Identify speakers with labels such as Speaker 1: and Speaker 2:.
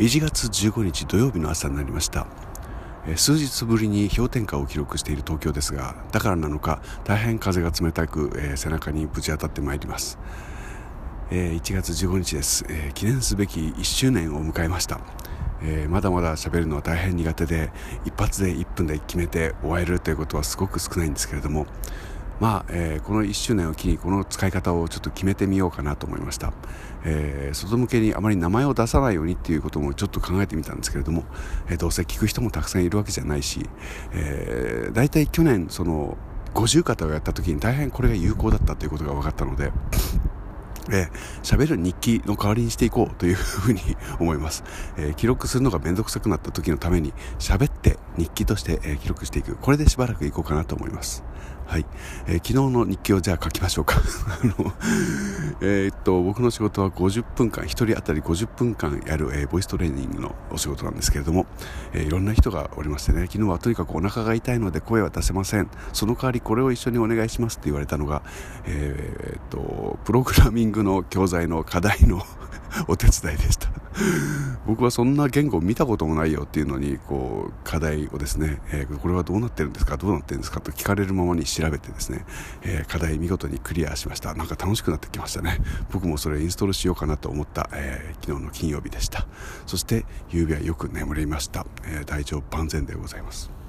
Speaker 1: 1月15日土曜日の朝になりました。数日ぶりに氷点下を記録している東京ですがだからなのか大変風が冷たく、えー、背中にぶち当たってまいります、えー、1月15日です、えー、記念すべき1周年を迎えました、えまだまだ喋るのは大変苦手で一発で1分で決めて終えるということはすごく少ないんですけれどもまあ、えー、この1周年を機にこの使い方をちょっと決めてみようかなと思いました、えー、外向けにあまり名前を出さないようにっていうこともちょっと考えてみたんですけれども、えー、どうせ聞く人もたくさんいるわけじゃないし、えー、大体去年その五十肩をやった時に大変これが有効だったということが分かったのでえ喋る日記の代わりにしていこうというふうに思います、えー、記録するのがめんどくさくなった時のために喋って日記として、えー、記録していく。これでしばらくいこうかなと思います。はい、えー、昨日の日記をじゃあ書きましょうか。あの、えー、っと僕の仕事は50分間1人当たり50分間やる、え、ボイストレーニングのお仕事なんですけれども、え、いろんな人がおりましてね昨日はとにかくお腹が痛いので声は出せません。その代わりこれを一緒にお願いしますって言われたのが、え、っとプログラミングの教材の課題の お手伝いでした。僕はそんな言語見たこともないよっていうのにこう課題をですね、えー、これはどうなってるんですかどうなってるんですかと聞かれるままに調べてですね、えー、課題見事にクリアしました。なんか楽しくなってきましたね。僕もそれインストールしようかなと思った、えー、昨日の金曜日でした。そして夕べはよく眠れました、え大丈夫万全でございます。